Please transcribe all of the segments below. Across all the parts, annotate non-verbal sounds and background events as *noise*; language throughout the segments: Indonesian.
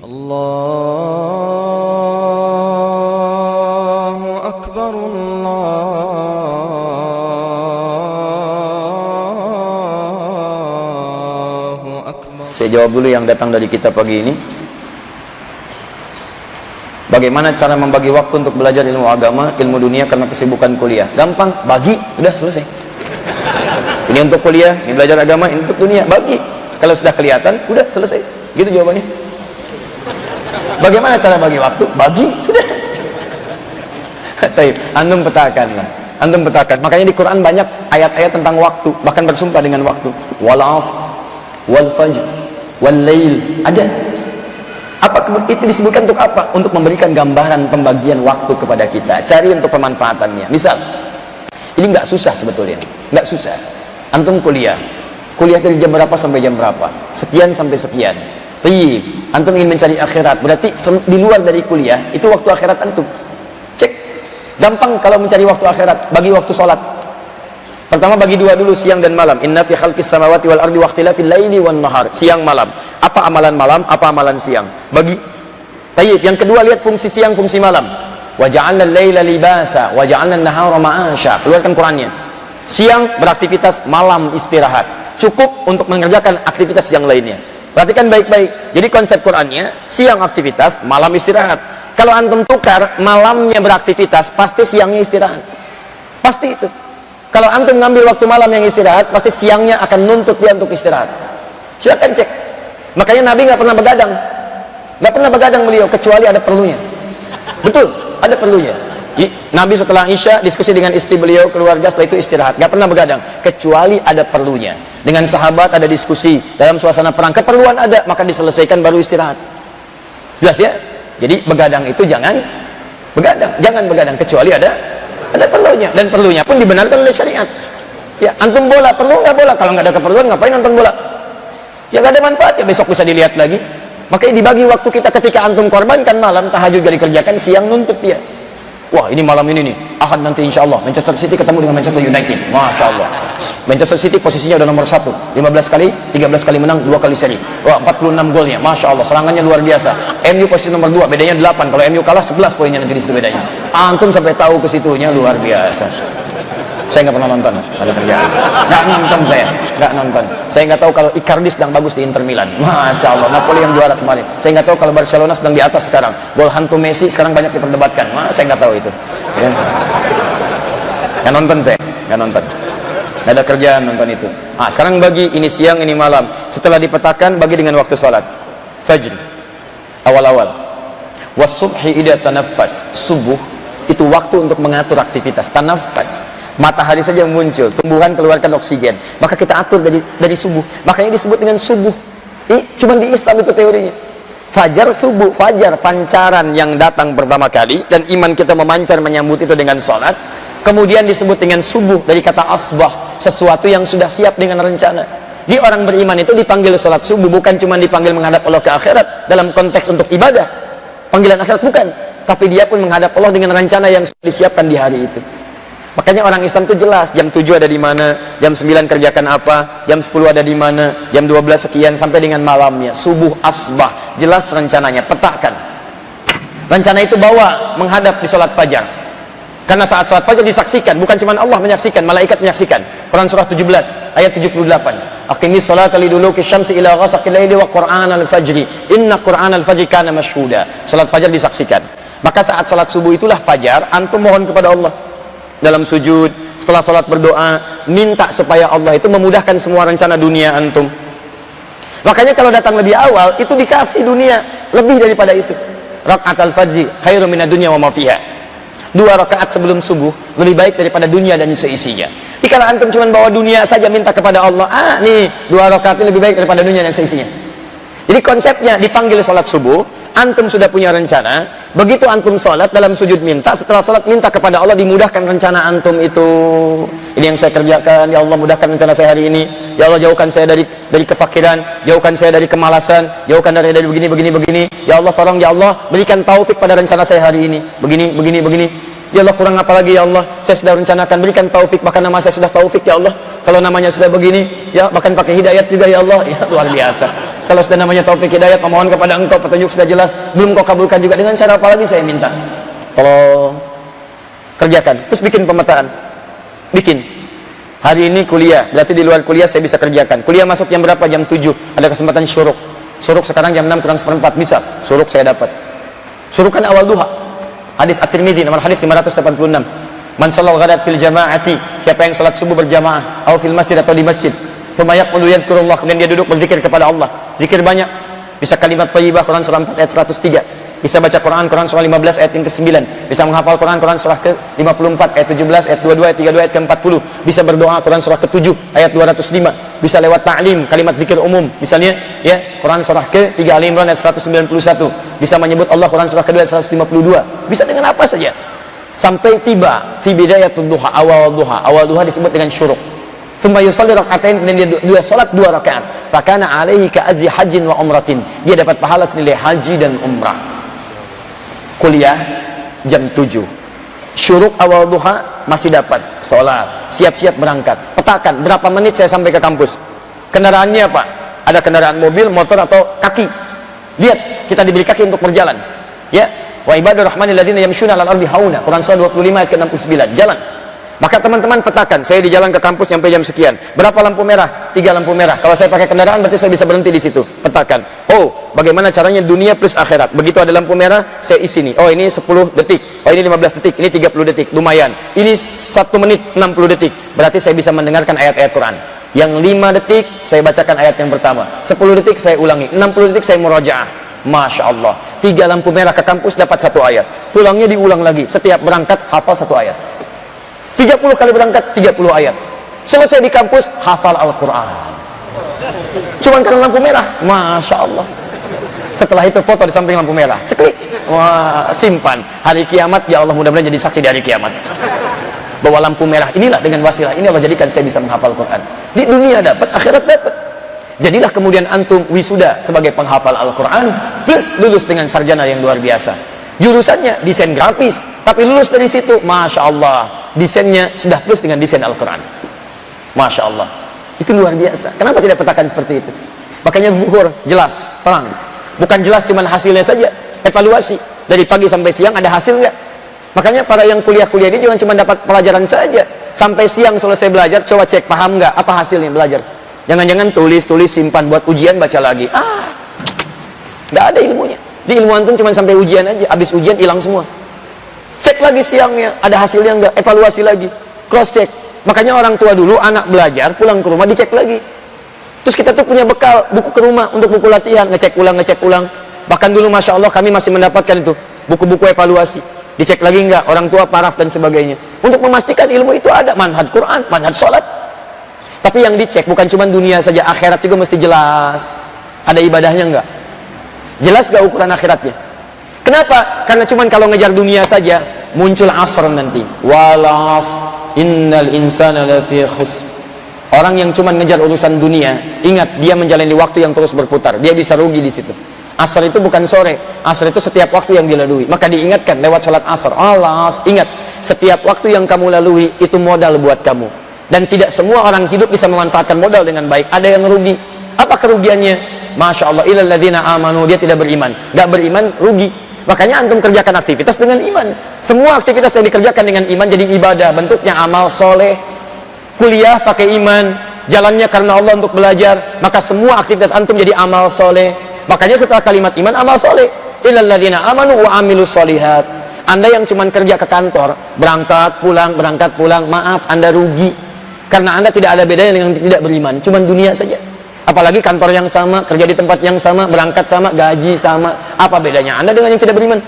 الله أكبر الله أكبر Saya jawab dulu yang datang dari kita pagi ini. Bagaimana cara membagi waktu untuk belajar ilmu agama, ilmu dunia karena kesibukan kuliah? Gampang, bagi, udah selesai. Ini untuk kuliah, ini belajar agama, ini untuk dunia, bagi. Kalau sudah kelihatan, udah selesai. Gitu jawabannya. Bagaimana cara bagi waktu? Bagi, sudah. Taib, antum petakan lah. Antum petakan. Makanya di Quran banyak ayat-ayat tentang waktu, bahkan bersumpah dengan waktu. Wal asr, wal. Ada. Apa itu disebutkan untuk apa? Untuk memberikan gambaran pembagian waktu kepada kita. Cari untuk pemanfaatannya. Misal, ini nggak susah sebetulnya, nggak susah. Antum kuliah, kuliah dari jam berapa sampai jam berapa? Sekian sampai sekian. Tapi antum ingin mencari akhirat, berarti di luar dari kuliah itu waktu akhirat antum. Cek, gampang kalau mencari waktu akhirat, bagi waktu sholat. Pertama bagi dua dulu siang dan malam. Inna fi khalqis samawati wal ardi waqtilafil laili wan nahar. Siang malam. Apa amalan malam, apa amalan siang? Bagi. Tayyib. Yang kedua lihat fungsi siang, fungsi malam. Wa ja'alna al-laila libasa wa ja'alna an-nahara ma'asha. Keluarkan Qur'annya. Siang beraktivitas, malam istirahat. Cukup untuk mengerjakan aktivitas yang lainnya. Perhatikan baik-baik. Jadi konsep Qur'annya siang aktivitas, malam istirahat. Kalau antum tukar malamnya beraktivitas, pasti siangnya istirahat. Pasti itu. Kalau antum ngambil waktu malam yang istirahat, pasti siangnya akan nuntut dia untuk istirahat. Silakan cek. Makanya Nabi nggak pernah begadang, nggak pernah begadang beliau kecuali ada perlunya. Betul, ada perlunya. Nabi setelah Isya diskusi dengan istri beliau, keluarga setelah itu istirahat, nggak pernah begadang kecuali ada perlunya. Dengan sahabat ada diskusi dalam suasana perang, keperluan ada maka diselesaikan baru istirahat. Jelas ya? Jadi begadang itu jangan begadang, jangan begadang kecuali ada ada perlunya. Dan perlunya pun dibenarkan oleh syariat. Ya antum bola perlu nggak bola? Kalau nggak ada keperluan ngapain nonton bola? Ya nggak ada manfaatnya besok bisa dilihat lagi. Makanya dibagi waktu kita ketika antum korbankan malam tahajud gak dikerjakan siang nuntut dia wah ini malam ini nih. Ahad nanti insya Allah Manchester City ketemu dengan Manchester United. Masya Allah. Manchester City posisinya udah nomor 1 15 kali 13 kali menang 2 kali seri. Wah 46 golnya. Masya Allah serangannya luar biasa. MU posisi nomor 2 bedanya 8 kalau MU kalah 11 poinnya nanti di situ bedanya. Antum sampai tahu ke situnya luar biasa saya nggak pernah nonton ada kerjaan nggak nonton saya nggak nonton. Saya nggak tahu kalau Icardi sedang bagus di Inter Milan. Masya Allah Napoli yang juara kemarin. Saya nggak tahu kalau Barcelona sedang di atas sekarang. Gol hantu Messi sekarang banyak diperdebatkan. Mas, saya nggak tahu itu. Ya. nggak nonton saya nggak nonton. Nggak ada kerjaan nonton itu. Ah sekarang bagi ini siang ini malam. Setelah dipetakan bagi dengan waktu salat. Fajr awal-awal. Wasubhi ida tanaffas subuh. Itu waktu untuk mengatur aktivitas tanafas matahari saja muncul tumbuhan keluarkan oksigen. Maka kita atur dari dari subuh. Makanya disebut dengan subuh. Ini cuma di Islam itu teorinya. Fajar subuh fajar pancaran yang datang pertama kali dan iman kita memancar menyambut itu dengan sholat. Kemudian disebut dengan subuh dari kata asbah sesuatu yang sudah siap dengan rencana. Di orang beriman itu dipanggil sholat subuh bukan cuma dipanggil menghadap Allah ke akhirat dalam konteks untuk ibadah. Panggilan akhirat bukan tapi dia pun menghadap Allah dengan rencana yang sudah disiapkan di hari itu Makanya orang Islam itu jelas jam 7 ada di mana, jam 9 kerjakan apa, jam 10 ada di mana, jam 12 sekian sampai dengan malamnya, subuh asbah, jelas rencananya, petakan. Rencana itu bawa menghadap di sholat fajar. Karena saat sholat fajar disaksikan, bukan cuma Allah menyaksikan, malaikat menyaksikan. Quran surah 17 ayat 78. Aqimis salat liduluki syamsi ila ghasaqil laili wa Qur'an al-fajri. Inna Qur'an al-fajri kana mashhuda. Salat fajar disaksikan. Maka saat salat subuh itulah fajar, antum mohon kepada Allah dalam sujud, setelah sholat berdoa, minta supaya Allah itu memudahkan semua rencana dunia antum. Makanya kalau datang lebih awal, itu dikasih dunia lebih daripada itu. Rakaat al-fajr khairu minad dunya wa ma fiha. Dua rakaat sebelum subuh lebih baik daripada dunia dan seisinya. Jadi antum cuma bawa dunia saja minta kepada Allah, ah nih dua rakaat lebih baik daripada dunia dan seisinya. Jadi konsepnya dipanggil sholat subuh, antum sudah punya rencana. Begitu antum sholat dalam sujud minta setelah sholat minta kepada Allah dimudahkan rencana antum itu. Ini yang saya kerjakan. Ya Allah mudahkan rencana saya hari ini. Ya Allah jauhkan saya dari dari kefakiran. Jauhkan saya dari kemalasan. Jauhkan dari dari begini begini begini. Ya Allah tolong ya Allah berikan taufik pada rencana saya hari ini. Begini begini begini. Ya Allah kurang apa lagi ya Allah? Saya sudah rencanakan berikan taufik. Bahkan nama saya sudah taufik ya Allah. Kalau namanya sudah begini Ya bahkan pakai hidayat juga ya Allah. *laughs* Ya luar biasa kalau sudah namanya taufik hidayat memohon kepada engkau petunjuk sudah jelas belum kau kabulkan juga dengan cara apa lagi saya minta? Tolong kerjakan. Terus bikin pemetaan. Bikin. Hari ini kuliah berarti di luar kuliah saya bisa kerjakan. Kuliah masuk jam berapa? Jam 7 ada kesempatan syuruk. Syuruk sekarang jam 6 kurang seperempat. Bisa. Syuruk saya dapat. Syuruk kan awal duha. Hadis at-tirmidhi nomor hadis 586 man ghadat fil jama'ati siapa yang salat subuh berjamaah atau fil masjid atau di masjid Yaqulu yadhkurullah kemudian dia duduk berzikir kepada Allah. Zikir banyak. Bisa kalimat thayyibah Quran surah 4 ayat 103. Bisa baca Quran Quran surah 15 ayat yang ke-9. Bisa menghafal Quran Quran surah ke-54 ayat 17 ayat 22 ayat 32 ayat ke-40. Bisa berdoa Quran surah ke-7 ayat 205. Bisa lewat ta'lim kalimat zikir umum. Misalnya ya Quran surah ke-3 Ali Imran ayat 191. Bisa menyebut Allah Quran surah ke-2 ayat 152. Bisa dengan apa saja. Sampai tiba fi bidayatul duha awal duha. Awal duha disebut dengan syuruk Thumma yusalli rakaatain kemudian dia, dia salat dua rakaat. Fakana alaihi ka ajri hajjin wa umratin. Dia dapat pahala senilai haji dan umrah. Kuliah jam 7. Syuruk awal duha masih dapat salat, siap-siap berangkat. Petakan berapa menit saya sampai ke kampus. Kendaraannya apa? Ada kendaraan mobil, motor atau kaki. Lihat, kita diberi kaki untuk berjalan. Ya, wa ibadur rahmanil ladzina yamshuna 'alal ardi hauna. Quran surah 25 ayat ke-69. Jalan. Maka teman-teman petakan, saya di jalan ke kampus sampai jam sekian. Berapa lampu merah? Tiga lampu merah. Kalau saya pakai kendaraan berarti saya bisa berhenti di situ. Petakan. Oh, bagaimana caranya dunia plus akhirat. Begitu ada lampu merah, saya isi nih. Oh, ini 10 detik. Oh, ini 15 detik. Ini 30 detik. Lumayan. Ini 1 menit 60 detik. Berarti saya bisa mendengarkan ayat-ayat Quran. Yang 5 detik saya bacakan ayat yang pertama. 10 detik saya ulangi. 60 detik saya murajaah. Masya Allah. Tiga lampu merah ke kampus dapat satu ayat. Pulangnya diulang lagi. Setiap berangkat hafal satu ayat. 30 kali berangkat 30 ayat. Selesai di kampus hafal Al-Quran. Cuman karena lampu merah Masya Allah. Setelah itu foto di samping lampu merah. Ceklik. Wah simpan. Hari kiamat ya Allah mudah-mudahan jadi saksi di hari kiamat. Bahwa lampu merah. Inilah dengan wasilah. Ini Allah jadikan saya bisa menghafal Quran. Di dunia dapat akhirat dapat. Jadilah kemudian antum wisuda sebagai penghafal Al-Quran plus lulus dengan sarjana yang luar biasa. Jurusannya desain grafis tapi lulus dari situ. Masya Allah desainnya sudah plus dengan desain Al-Quran. Masya Allah. Itu luar biasa. Kenapa tidak petakan seperti itu? Makanya buhur jelas terang. Bukan jelas cuman hasilnya saja evaluasi. Dari pagi sampai siang ada hasil nggak? Makanya para yang kuliah-kuliah ini jangan cuma dapat pelajaran saja. Sampai siang selesai belajar coba cek paham nggak? Apa hasilnya belajar? Jangan-jangan tulis-tulis simpan buat ujian baca lagi. Ah nggak ada ilmunya. Di ilmu antum cuma sampai ujian aja. Habis ujian hilang semua lagi siangnya. Ada hasilnya enggak evaluasi lagi. Cross check. Makanya orang tua dulu anak belajar pulang ke rumah dicek lagi. Terus kita tuh punya bekal buku ke rumah untuk buku latihan. Ngecek ulang ngecek ulang. Bahkan dulu masya Allah kami masih mendapatkan itu buku-buku evaluasi. Dicek lagi enggak orang tua paraf dan sebagainya. Untuk memastikan ilmu itu ada. Manhaj Quran manhaj sholat. Tapi yang dicek bukan cuma dunia saja akhirat juga mesti jelas. Ada ibadahnya enggak jelas gak ukuran akhiratnya? Kenapa? Karena cuman kalau ngejar dunia saja muncul asr nanti. Walas innal insana lafi khus. Orang yang cuman ngejar urusan dunia, ingat dia menjalani waktu yang terus berputar. Dia bisa rugi di situ. Asar itu bukan sore, asar itu setiap waktu yang dilalui. Maka diingatkan lewat sholat asar. Alas, ingat, setiap waktu yang kamu lalui itu modal buat kamu. Dan tidak semua orang hidup bisa memanfaatkan modal dengan baik. Ada yang rugi. Apa kerugiannya? Masya Allah, ilal amanu, dia tidak beriman. Gak beriman, rugi Makanya antum kerjakan aktivitas dengan iman. Semua aktivitas yang dikerjakan dengan iman jadi ibadah, bentuknya amal soleh. Kuliah pakai iman, jalannya karena Allah untuk belajar, maka semua aktivitas antum jadi amal soleh. Makanya setelah kalimat iman, amal soleh. Illalladzina amanu wa amilus solihat. Anda yang cuma kerja ke kantor, berangkat, pulang, berangkat, pulang, maaf, Anda rugi. Karena Anda tidak ada bedanya dengan tidak beriman, cuma dunia saja apalagi kantor yang sama kerja di tempat yang sama berangkat sama gaji sama. Apa bedanya? Anda dengan yang tidak beriman?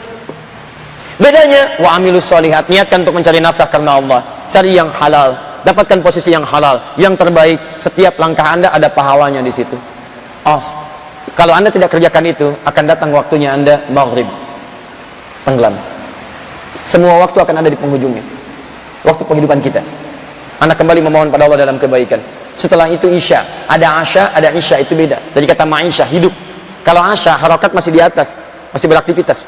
Bedanya wa amilus solihat niatkan untuk mencari nafkah karena Allah. Cari yang halal. Dapatkan posisi yang halal. Yang terbaik setiap langkah anda ada pahalanya di situ. Os kalau anda tidak kerjakan itu akan datang waktunya anda maghrib. Tenggelam. Semua waktu akan ada di penghujungnya. Waktu kehidupan kita. Anak kembali memohon pada Allah dalam kebaikan setelah itu isya. Ada asya ada isya itu beda. Dari kata ma'isya hidup. Kalau asya harokat masih di atas masih beraktivitas.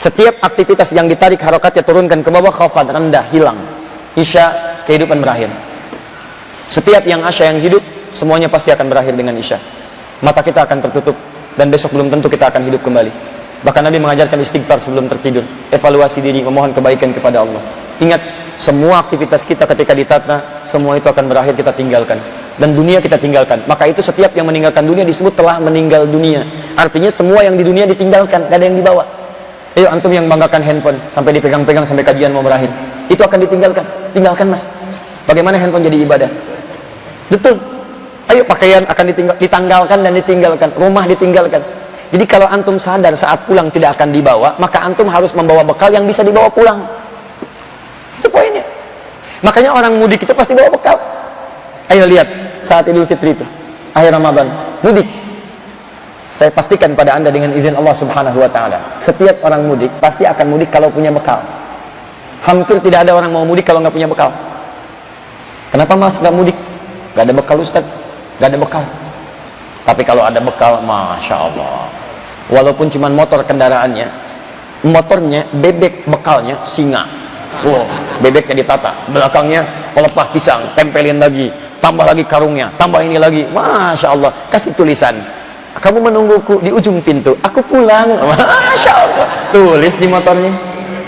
Setiap aktivitas yang ditarik harokatnya turunkan ke bawah khafat rendah hilang. Isya kehidupan berakhir. Setiap yang asya yang hidup semuanya pasti akan berakhir dengan isya. Mata kita akan tertutup dan besok belum tentu kita akan hidup kembali. Bahkan Nabi mengajarkan istighfar sebelum tertidur, evaluasi diri, memohon kebaikan kepada Allah. Ingat, semua aktivitas kita ketika ditata, semua itu akan berakhir kita tinggalkan. Dan dunia kita tinggalkan. Maka itu setiap yang meninggalkan dunia disebut telah meninggal dunia. Artinya semua yang di dunia ditinggalkan, gak ada yang dibawa. Ayo antum yang banggakan handphone sampai dipegang-pegang sampai kajian mau berakhir. Itu akan ditinggalkan. Tinggalkan mas. Bagaimana handphone jadi ibadah? Betul. Ayo pakaian akan ditanggalkan dan ditinggalkan. Rumah ditinggalkan. Jadi kalau antum sadar saat pulang tidak akan dibawa, maka antum harus membawa bekal yang bisa dibawa pulang. Makanya orang mudik itu pasti bawa bekal. Ayo lihat saat Idul Fitri itu, akhir Ramadan, mudik. Saya pastikan pada Anda dengan izin Allah Subhanahu wa taala, setiap orang mudik pasti akan mudik kalau punya bekal. Hampir tidak ada orang mau mudik kalau nggak punya bekal. Kenapa Mas nggak mudik? Gak ada bekal Ustaz. Gak ada bekal. Tapi kalau ada bekal, masya Allah. Walaupun cuma motor kendaraannya, motornya bebek bekalnya singa. Wow, bebeknya ditata, belakangnya pelepah pisang, tempelin lagi, tambah lagi karungnya, tambah ini lagi, masya Allah. Kasih tulisan, kamu menungguku di ujung pintu, aku pulang, *laughs* masya Allah. Tulis di motornya,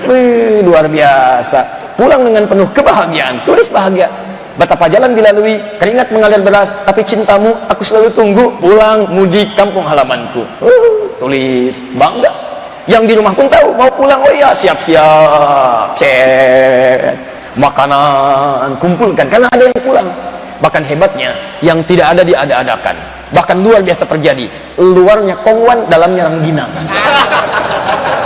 Wih, luar biasa. Pulang dengan penuh kebahagiaan, tulis bahagia. Betapa jalan dilalui, keringat mengalir deras, tapi cintamu aku selalu tunggu pulang mudik kampung halamanku. Uh, tulis bangga. Yang di rumah pun tahu mau pulang, oh iya siap-siap, cek makanan kumpulkan karena ada yang pulang. Bahkan hebatnya yang tidak ada diada-adakan. Bahkan luar biasa terjadi. Luarnya kongwan, dalamnya rangginang. *laughs*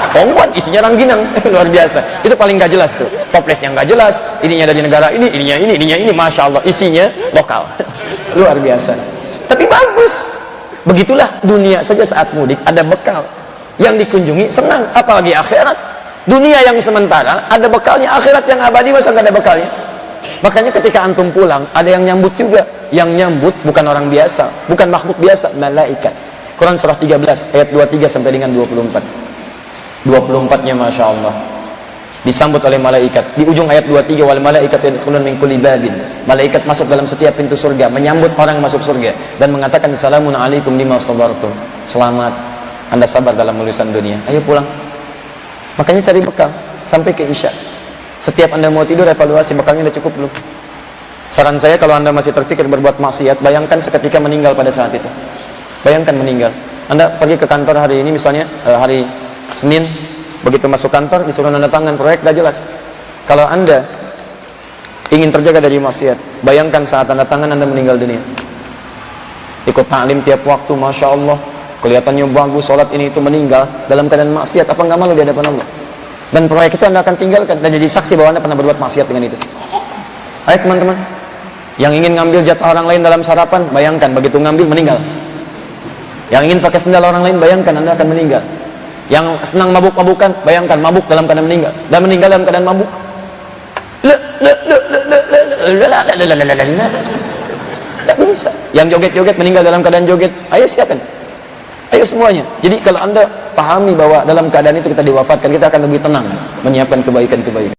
Kongwan isinya rangginang *laughs* luar biasa itu paling gak jelas tuh toplesnya gak jelas ininya dari negara ini ininya ini ininya ini masya Allah isinya lokal *laughs* luar biasa tapi bagus begitulah dunia saja saat mudik ada bekal yang dikunjungi senang apalagi akhirat. Dunia yang sementara ada bekalnya. Akhirat yang abadi masa gak ada bekalnya? Makanya ketika antum pulang ada yang nyambut juga. Yang nyambut bukan orang biasa bukan makhluk biasa malaikat. Quran surah 13 ayat 23 sampai dengan 24 24-nya Masya Allah. Disambut oleh malaikat. Di ujung ayat 23 wal malaikat yadkhulun min kulli babin. Malaikat masuk dalam setiap pintu surga menyambut orang masuk surga dan mengatakan salamun alaikum lima sabartum. Selamat anda sabar dalam urusan dunia. Ayo pulang. Makanya cari bekal sampai ke isya. Setiap anda mau tidur evaluasi bekalnya udah cukup belum? Saran saya kalau anda masih terpikir berbuat maksiat bayangkan seketika meninggal pada saat itu. Bayangkan meninggal. Anda pergi ke kantor hari ini misalnya eh, hari Senin begitu masuk kantor disuruh nanda tangan proyek gak jelas. Kalau anda ingin terjaga dari maksiat bayangkan saat tanda tangan anda meninggal dunia. Ikut taklim tiap waktu Masya Allah kelihatannya bagus sholat ini itu meninggal dalam keadaan maksiat apa nggak malu di hadapan Allah dan proyek itu anda akan tinggalkan dan jadi saksi bahwa anda pernah berbuat maksiat dengan itu ayo teman-teman yang ingin ngambil jatah orang lain dalam sarapan bayangkan begitu ngambil meninggal yang ingin pakai sendal orang lain bayangkan anda akan meninggal yang senang mabuk-mabukan bayangkan mabuk dalam keadaan meninggal dan meninggal dalam keadaan mabuk tidak bisa yang joget-joget meninggal dalam keadaan joget ayo siapkan ayo semuanya. Jadi kalau anda pahami bahwa dalam keadaan itu kita diwafatkan kita akan lebih tenang menyiapkan kebaikan-kebaikan